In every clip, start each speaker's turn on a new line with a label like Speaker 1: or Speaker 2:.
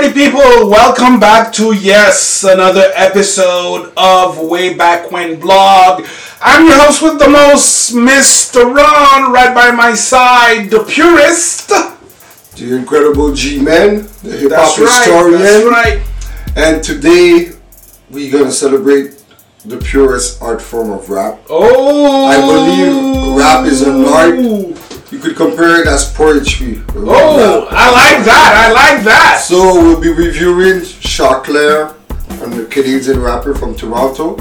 Speaker 1: party people? Welcome back to yes, another episode of Way Back When Blog. I'm your host with the most, Mr. Ron, right by my side, the purist.
Speaker 2: The incredible G-Man, the hip hop
Speaker 1: right.
Speaker 2: historian.
Speaker 1: That's right.
Speaker 2: And today we're gonna celebrate the purest art form of rap.
Speaker 1: Oh,
Speaker 2: I believe rap is an art. You could compare it as poetry.
Speaker 1: Oh, I like that. I like that.
Speaker 2: So we'll be reviewing Choclair, a Canadian rapper from Toronto.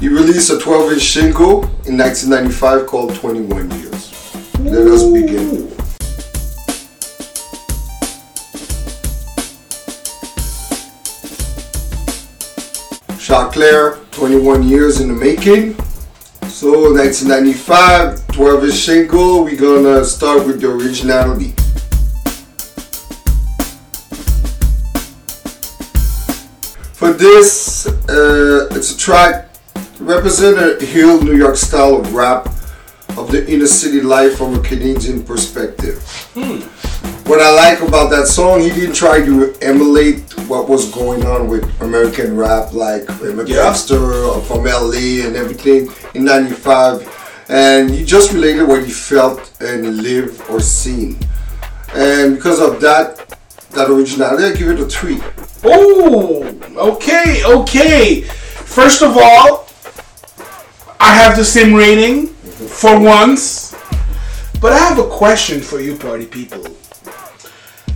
Speaker 2: He released a 12-inch single in 1995 called 21 Years. Let us begin. Choclair, 21 years in the making. So 1995, 12 inch single. We're gonna start with the originality. For this, uh, it's a track represent a hill New York style of rap of the inner city life from a Canadian perspective. What I like about that song, he didn't try to emulate what was going on with American rap, like Raymond
Speaker 1: Yeah.
Speaker 2: Webster from LA and everything in '95, and he just related what he felt and lived or seen. And because of that, that originality, I give it a three.
Speaker 1: Oh, okay, okay. First of all, I have the same rating for once, but I have a question for you, party people.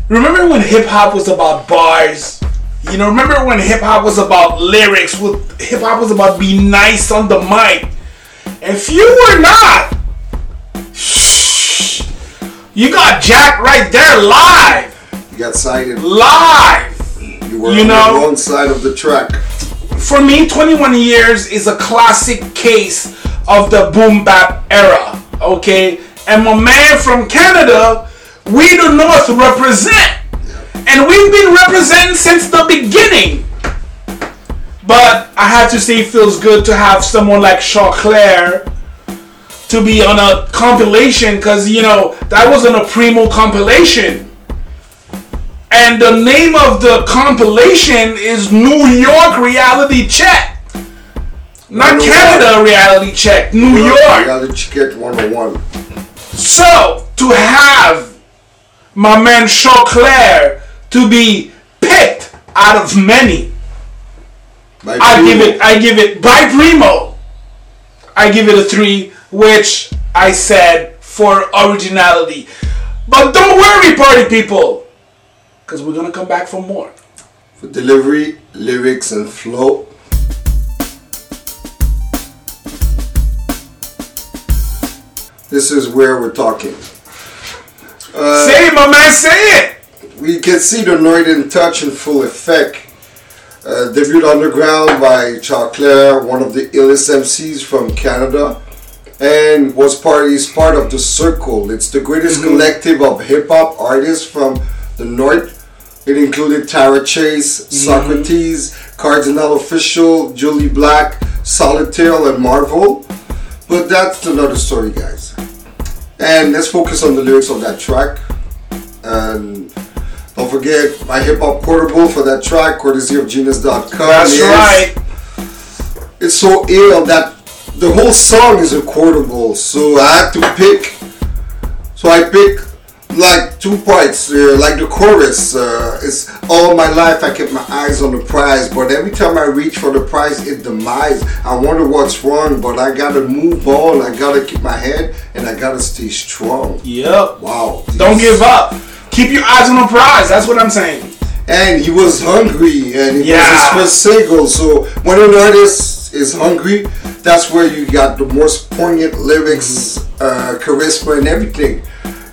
Speaker 1: Remember when hip hop was about bars? You know, remember when hip hop was about lyrics? With hip hop was about being nice on the mic. If you were not, shh, you got Jack right there live,
Speaker 2: You got cited.
Speaker 1: live.
Speaker 2: You were
Speaker 1: You
Speaker 2: on
Speaker 1: know-
Speaker 2: the wrong side of the track.
Speaker 1: for me, 21 years is a classic case of the boom bap era. Okay, and my man from Canada, we the North represent, and we've been representing since the beginning. But I have to say, it feels good to have someone like Choclair to be on a compilation because you know that wasn't a primo compilation. And the name of the compilation is New York Reality Check. Not
Speaker 2: 101.
Speaker 1: Canada Reality Check, New York.
Speaker 2: to check 101.
Speaker 1: So, to have my man Choclair to be picked out of many,
Speaker 2: By
Speaker 1: I give it, I give it, by Primo, I give it a three, which I said for originality. But don't worry, party people, because we're gonna come back for more.
Speaker 2: For delivery, lyrics, and flow. This is where we're talking. Uh,
Speaker 1: say it, my man, say it.
Speaker 2: we can see the Northern touch in full effect. Uh, debut underground by Choclair, one of the illest MCs from Canada, and was part is part of the Circle. It's the greatest collective of hip hop artists from the North. It included Tara Chase, Saukrates, Kardinal Offishall, Jully Black, Solitair, and Marvel. But that's another story, guys. And let's focus on the lyrics of that track. And don't forget my hip hop portable for that track, courtesy of genius.com.
Speaker 1: That's right.
Speaker 2: It's so ill that the whole song is a quotable. So I had to pick. So I picked like two parts. Uh, like the chorus uh, is all my life I kept my eyes on the prize, but every time I reach for the prize, it demise. I wonder what's wrong, but I gotta move on. I gotta keep my head and I gotta stay strong.
Speaker 1: Yep.
Speaker 2: Wow.
Speaker 1: Don't give up. Keep your eyes on the prize. That's what I'm saying.
Speaker 2: and he was hungry and it
Speaker 1: Yeah.
Speaker 2: was his first single so when an artist is hungry that's where you got the most poignant lyrics uh, charisma and everything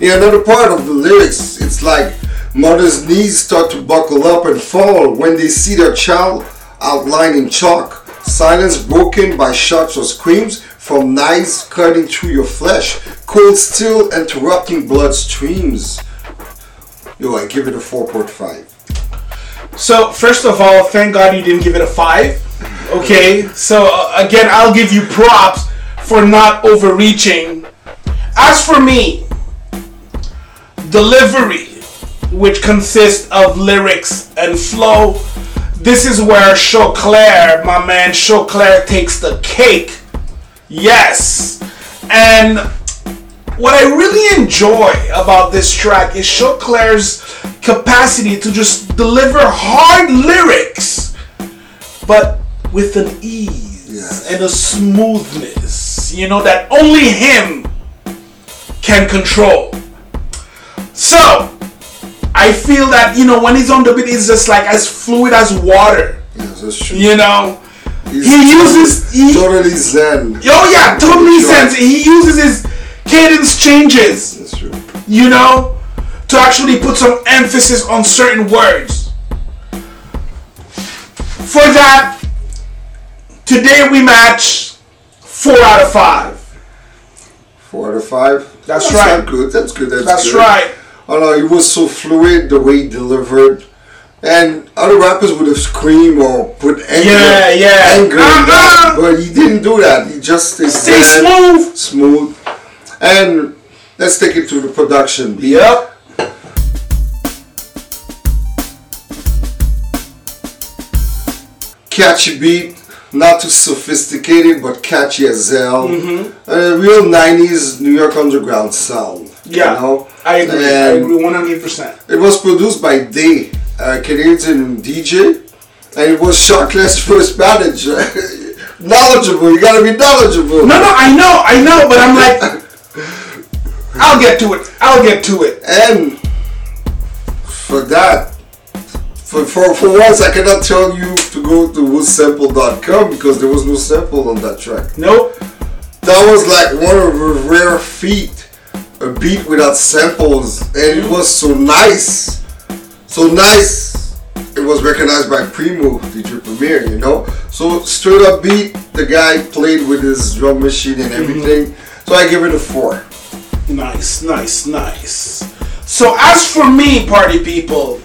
Speaker 2: yeah another part of the lyrics it's like mothers knees start to buckle up and fall when they see their child outlined in chalk silence broken by shots or screams from knives cutting through your flesh cold steel interrupting blood streams yo i give it a 4.5
Speaker 1: So first of all, thank God you didn't give it a five. Okay. So uh, again, I'll give you props for not overreaching. As for me, delivery, which consists of lyrics and flow. This is where Choclair, my man Choclair, takes the cake. Yes. And what I really enjoy about this track is Choclair's capacity to just deliver hard lyrics, but with an ease
Speaker 2: Yes.
Speaker 1: and a smoothness, you know, that only him can control. So, I feel that, you know, when he's on the beat, he's just like as fluid as water,
Speaker 2: Yes, that's true.
Speaker 1: you know.
Speaker 2: He's
Speaker 1: He uses. He,
Speaker 2: totally zen.
Speaker 1: Oh yeah, totally sense. He uses his cadence changes,
Speaker 2: That's true.
Speaker 1: you know, to actually put some emphasis on certain words. For that, today we match four out of five.
Speaker 2: Four out of five.
Speaker 1: That's
Speaker 2: That's
Speaker 1: right.
Speaker 2: not good. That's good. That's,
Speaker 1: That's
Speaker 2: good.
Speaker 1: right.
Speaker 2: Oh no, he was so fluid the way he delivered. And other rappers would have screamed or put anger,
Speaker 1: Yeah, yeah.
Speaker 2: anger in that, but he didn't do that. He just stayed
Speaker 1: Stay smooth.
Speaker 2: smooth. And let's take it to the production.
Speaker 1: Yep.
Speaker 2: Catchy beat, not too sophisticated, but catchy as hell.
Speaker 1: Mm-hmm.
Speaker 2: A real '90s New York underground sound.
Speaker 1: Yeah.
Speaker 2: you know?
Speaker 1: I agree. I agree 100%.
Speaker 2: It was produced by Day, a uh, Canadian DJ, and it was Sharkless first manage. knowledgeable, you gotta be knowledgeable.
Speaker 1: No, no, I know, I know, but I'm like, I'll get to it. I'll get to it.
Speaker 2: And for that, for, for, for once, I cannot tell you to go to whosampled.com because there was no sample on that track.
Speaker 1: Nope.
Speaker 2: That was like one of the rare feat, a beat without samples, and it was so nice, so nice. It was recognized by Primo, DJ Premier, you know. So straight up beat, the guy played with his drum machine and mhm. everything. So I give it a four.
Speaker 1: Nice, nice, nice. So as for me, party people,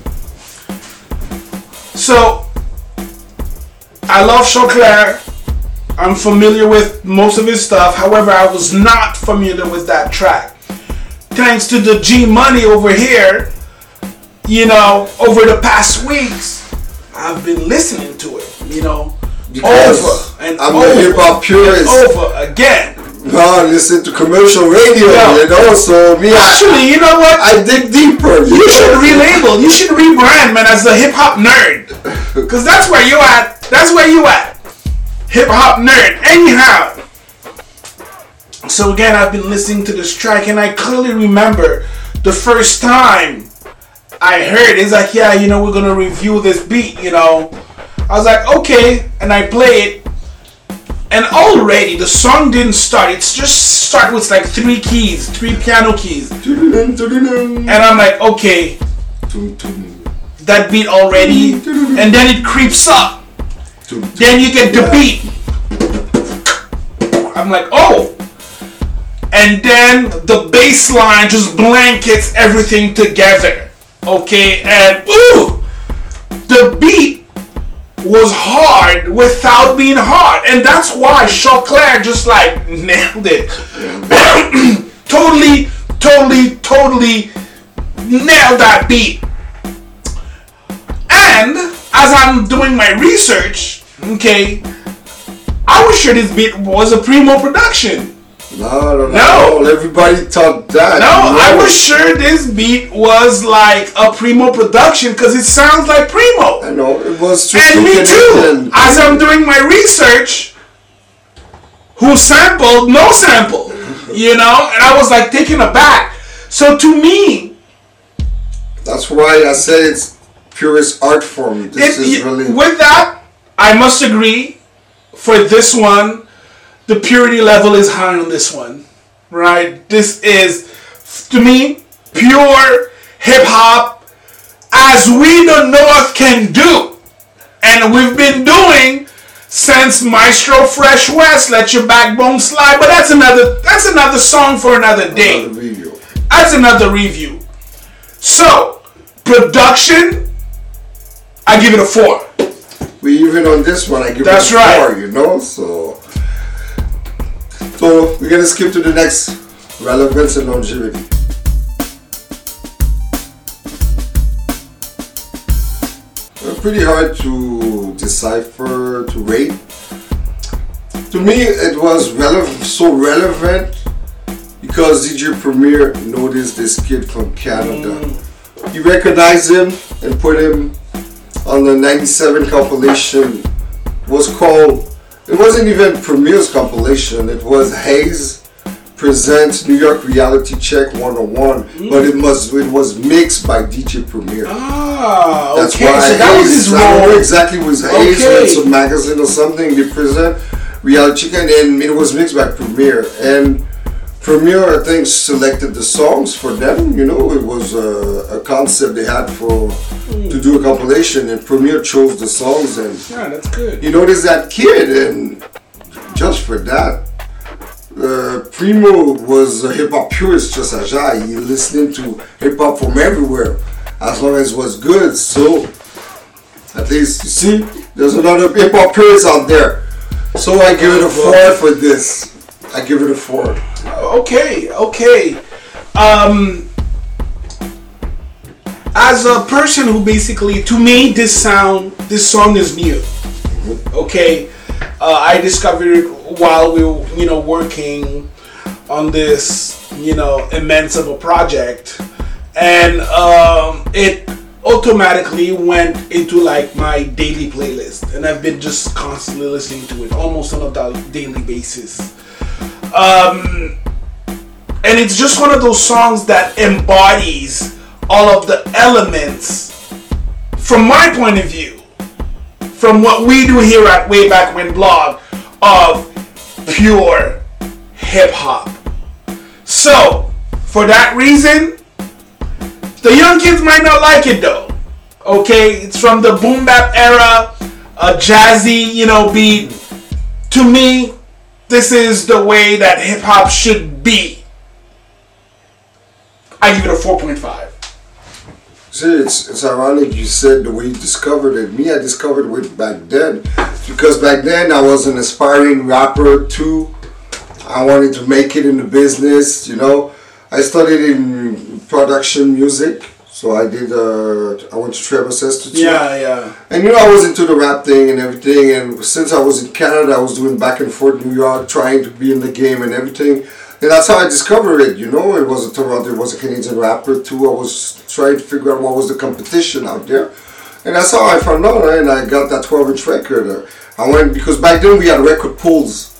Speaker 1: so I love Choclair. I'm familiar with most of his stuff. However, I was not familiar with that track. Thanks to the G Money over here, you know, over the past weeks, I've been listening to it, you know,
Speaker 2: Because
Speaker 1: over and
Speaker 2: I'm a
Speaker 1: over
Speaker 2: hip-hop
Speaker 1: and
Speaker 2: purist.
Speaker 1: over again.
Speaker 2: No, listen to commercial radio,
Speaker 1: Yeah.
Speaker 2: you know. So me, I,
Speaker 1: Actually, you know what?
Speaker 2: I dig deeper.
Speaker 1: You should
Speaker 2: know?
Speaker 1: relabel. You should rebrand, man, as a hip hop nerd. Cause that's where you at. That's where you at. Hip hop nerd. Anyhow. So again, I've been listening to this track, and I clearly remember the first time I heard. It's like, yeah, you know, we're gonna review this beat. You know, I was like, okay, and I play it. And already the song didn't start. It's just start with like three keys, three piano keys. And I'm like, okay, that beat already, and then it creeps up. Then you get the beat. I'm like, oh. And then the bass line just blankets everything together. Okay, and ooh, the beat was hard without being hard, and that's why Choclair just like nailed it. totally, totally, totally nailed that beat. And as I'm doing my research, okay, I was sure this beat was a Primo production.
Speaker 2: No, no,
Speaker 1: No.
Speaker 2: no. Everybody thought that.
Speaker 1: No, I was sure this beat was like a Primo production because it sounds like Primo.
Speaker 2: I know it was
Speaker 1: And me too. As I'm doing my research, who sampled, no sample. You know? And I was like taken aback. So to me,
Speaker 2: That's why I say it's purest art form. This
Speaker 1: It-
Speaker 2: is really.
Speaker 1: With that, I must agree. For this one, the purity level is high on this one, right? This is, to me, pure hip hop, as we the North can do, and we've been doing since Maestro Fresh Wes. Let your backbone slide, but that's another that's another song for another day.
Speaker 2: Another video.
Speaker 1: That's another review. So, production, I give it a four.
Speaker 2: We even on this one, I give
Speaker 1: That's
Speaker 2: it a
Speaker 1: right.
Speaker 2: four, you know. So, so we're gonna skip to the next relevance and longevity. pretty hard to decipher, to rate. To me, it was relevant, so relevant because DJ Premier noticed this kid from Canada. Mm. He recognized him and put him on the 97 compilation. It was called, it wasn't even Premier's compilation, it was Hayes presents New York Reality Check 101, mm. but it was it was mixed by DJ Premier.
Speaker 1: Ah, That's okay. why so that Hayes, was his role. I don't
Speaker 2: know exactly was Hayes okay. some magazine or something. They present Reality Check, and then it was mixed by Premier. And Premier, I think, selected the songs for them. You know, it was a, a concept they had for mm. to do a compilation, and Premier chose the songs. And
Speaker 1: yeah, that's good.
Speaker 2: You notice that kid, and just for that, uh, Primo was a hip hop purist just as I. He listening to hip hop from everywhere, as long as it was good. So, at least you see, there's another hip hop purist out there. So I give it a four for this. I give it a four.
Speaker 1: Okay, okay. Um, as a person who basically, to me, this sound, this song is new. Okay, uh, I discovered it while we were, you know, working on this, you know, immense of a project, and um, it automatically went into like my daily playlist, and I've been just constantly listening to it almost on a daily basis. Um, and it's just one of those songs that embodies all of the elements from my point of view from what we do here at Way Back When blog of pure hip hop. So, for that reason, the young kids might not like it though. Okay, it's from the boom bap era, a jazzy, you know, beat. To me, this is the way that hip hop should be. I give it a 4.5.
Speaker 2: See, it's, it's ironic you said the way you discovered it. Me, I discovered it back then because back then I was an aspiring rapper too. I wanted to make it in the business, you know. I studied in production music, so I did. Uh, I went to Trebas Institute.
Speaker 1: Yeah, yeah.
Speaker 2: And you know, I was into the rap thing and everything. And since I was in Canada, I was doing back and forth New York, trying to be in the game and everything. And that's how I discovered it, you know. It was a Toronto, it was a Canadian rapper too. I was trying to figure out what was the competition out there. And that's how I found out, and I got that 12 inch record. I went, because back then we had record pools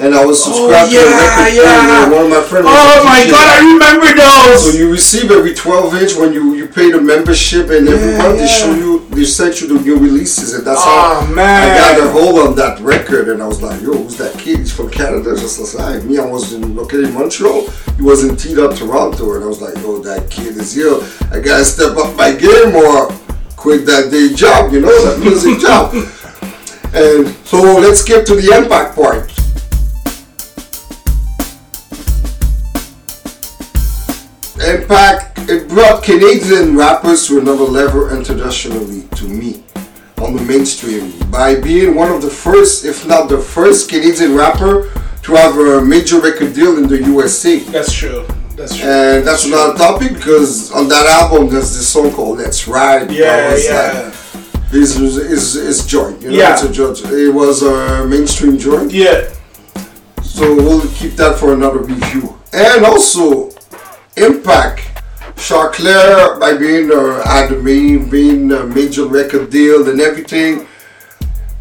Speaker 2: and I was oh, subscribed oh, yeah, to a record yeah. one of my friends.
Speaker 1: Oh my god, I remember those.
Speaker 2: So you receive every 12 inch when you you pay the membership, and every yeah, month they show you they sent you the new releases, and that's oh, how man. I got a hold on that record. And I was like, yo, who's that kid? He's from Canada, just like me. I was in located in Montreal. He was in teed up Toronto, and I was like, yo, that kid is here. I gotta step up my game or quit that day job, you know, that music job. And so let's get to the impact part. Impact it brought Canadian rappers to another level internationally to me on the mainstream by being one of the first, if not the first, Canadian rapper to have a major record deal in the USA.
Speaker 1: That's true. That's true.
Speaker 2: And that's, that's another topic because on that album there's this song called Let's Ride.
Speaker 1: Yeah, yeah.
Speaker 2: Uh, like, his, his, his joint. You know, yeah. it's a joint. It was a mainstream joint.
Speaker 1: Yeah.
Speaker 2: So we'll keep that for another review. And also, Impact. Choclair, by being uh, had being a major record deal and everything,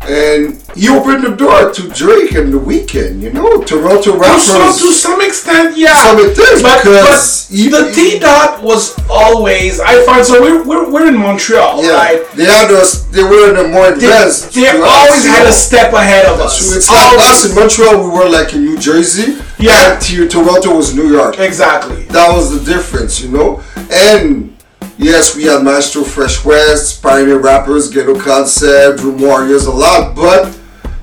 Speaker 2: and he opened the door to Drake and the Weeknd. You know, Toronto rappers.
Speaker 1: So to some extent, yeah.
Speaker 2: Some is but, because
Speaker 1: but the T dot was always. I find so we're, we're, we're in Montreal, yeah. right?
Speaker 2: They had us. They were in the more advanced.
Speaker 1: They, they always had a step ahead of us.
Speaker 2: It's like us in Montreal. We were like in New Jersey.
Speaker 1: Yeah.
Speaker 2: Toronto was New York.
Speaker 1: Exactly.
Speaker 2: That was the difference, you know, and Yes, we had Maestro Fresh Wes, Pioneer Rappers, Ghetto Concept, Dream Warriors, a lot, but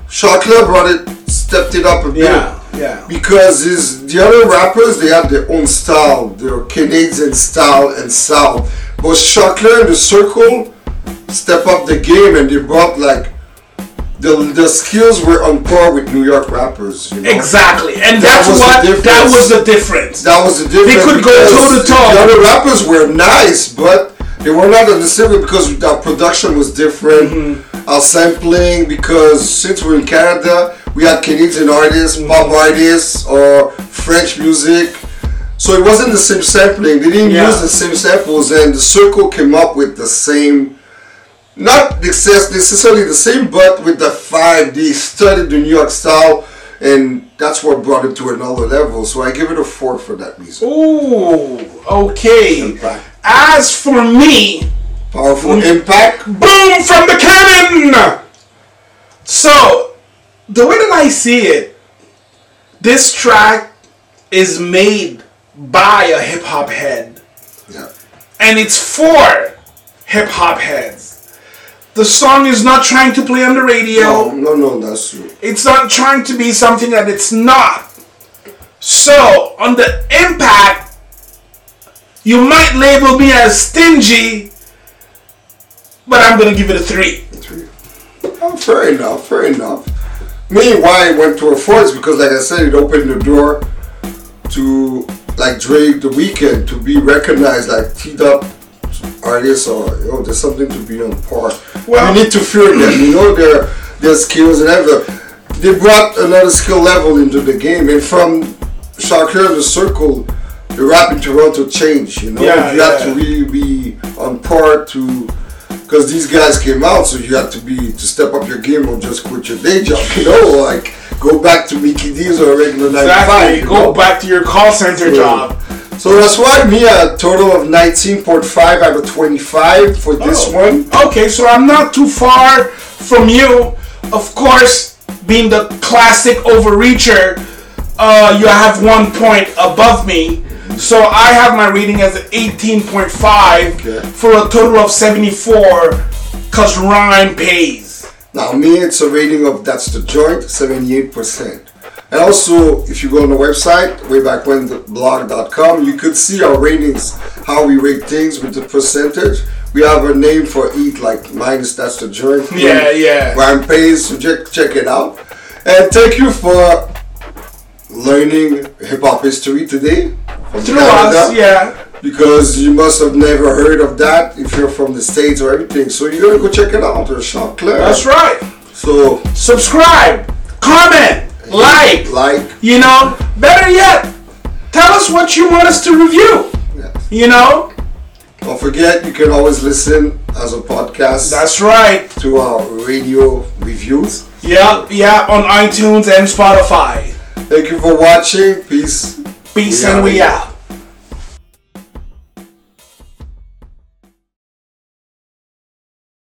Speaker 2: Choclair brought it, stepped it up a bit.
Speaker 1: Yeah, yeah.
Speaker 2: Because his, the other rappers, they have their own style, their Canadian style and sound. But Choclair and the Circle step up the game and they brought like the the skills were on par with New York rappers. You know?
Speaker 1: Exactly, and that that's what that was the difference.
Speaker 2: That was the difference.
Speaker 1: They could go toe to toe.
Speaker 2: The other rappers were nice, but They were not on the same because our production was different.
Speaker 1: Mm-hmm.
Speaker 2: Our sampling, because since we're in Canada, we had Canadian artists,
Speaker 1: Mm-hmm.
Speaker 2: pop artists, or French music. So it wasn't the same sampling. They didn't
Speaker 1: Yeah.
Speaker 2: use the same samples, and the circle came up with the same, not necess- necessarily the same, but with the five. They studied the New York style, and that's what brought it to another level. So I give it a four for that reason.
Speaker 1: Ooh, okay.
Speaker 2: Impact.
Speaker 1: As for me,
Speaker 2: Powerful
Speaker 1: Mm.
Speaker 2: impact.
Speaker 1: boom from the cannon. So, the way that I see it, this track is made by a hip hop head,
Speaker 2: Yeah.
Speaker 1: and it's for hip hop heads. The song is not trying to play on the radio.
Speaker 2: No, no, no, that's true.
Speaker 1: It's not trying to be something that it's not. So, on the impact, you might label me as stingy, but I'm gonna give it a three.
Speaker 2: Three. Oh, fair enough, fair enough. Me, why I went to a four is because, like I said, it opened the door to like Drake, The Weeknd to be recognized like teed up artists or you know, there's something to be on par.
Speaker 1: Well-
Speaker 2: you need to fear them, you know, their their skills and everything. They brought another skill level into the game, and from Shakir the Circle, the rap in Toronto changed. You know,
Speaker 1: Yeah,
Speaker 2: you have
Speaker 1: yeah.
Speaker 2: to really be on par to because these guys came out, so you had to be to step up your game or just quit your day job. You know, like go back to Mickey D's or a regular nine to five.
Speaker 1: Exactly. Go
Speaker 2: know?
Speaker 1: back to your call center
Speaker 2: Yeah.
Speaker 1: job.
Speaker 2: So that's why me a total of 19.5 out of 25 for this
Speaker 1: Oh.
Speaker 2: one.
Speaker 1: Okay, so I'm not too far from you. Of course, being the classic overreacher, uh, you have one point above me. So I have my reading as 18.5
Speaker 2: Okay.
Speaker 1: for a total of 74 because rhyme pays.
Speaker 2: Now me, it's a rating of that's the joint, 78%. And also, if you go on the website, waybackwhenblog.com, you could see our ratings, how we rate things with the percentage. We have a name for each, like minus that's the joint.
Speaker 1: Yeah, yeah.
Speaker 2: Pays, so check, check it out. And thank you for learning hip hop history today.
Speaker 1: Through us, yeah.
Speaker 2: Because you must have never heard of that if you're from the States or everything. So you gotta go check it out. Or Sean Claire.
Speaker 1: That's right.
Speaker 2: So
Speaker 1: Subscribe, comment, like.
Speaker 2: like,
Speaker 1: You know, better yet, tell us what you want us to review.
Speaker 2: yeah.
Speaker 1: You know,
Speaker 2: don't forget you can always listen as a podcast
Speaker 1: that's right.
Speaker 2: to our radio reviews.
Speaker 1: Yeah, yeah, on iTunes and Spotify.
Speaker 2: Thank you for watching. Peace.
Speaker 1: Peace
Speaker 2: We
Speaker 1: and
Speaker 2: out.
Speaker 1: we out.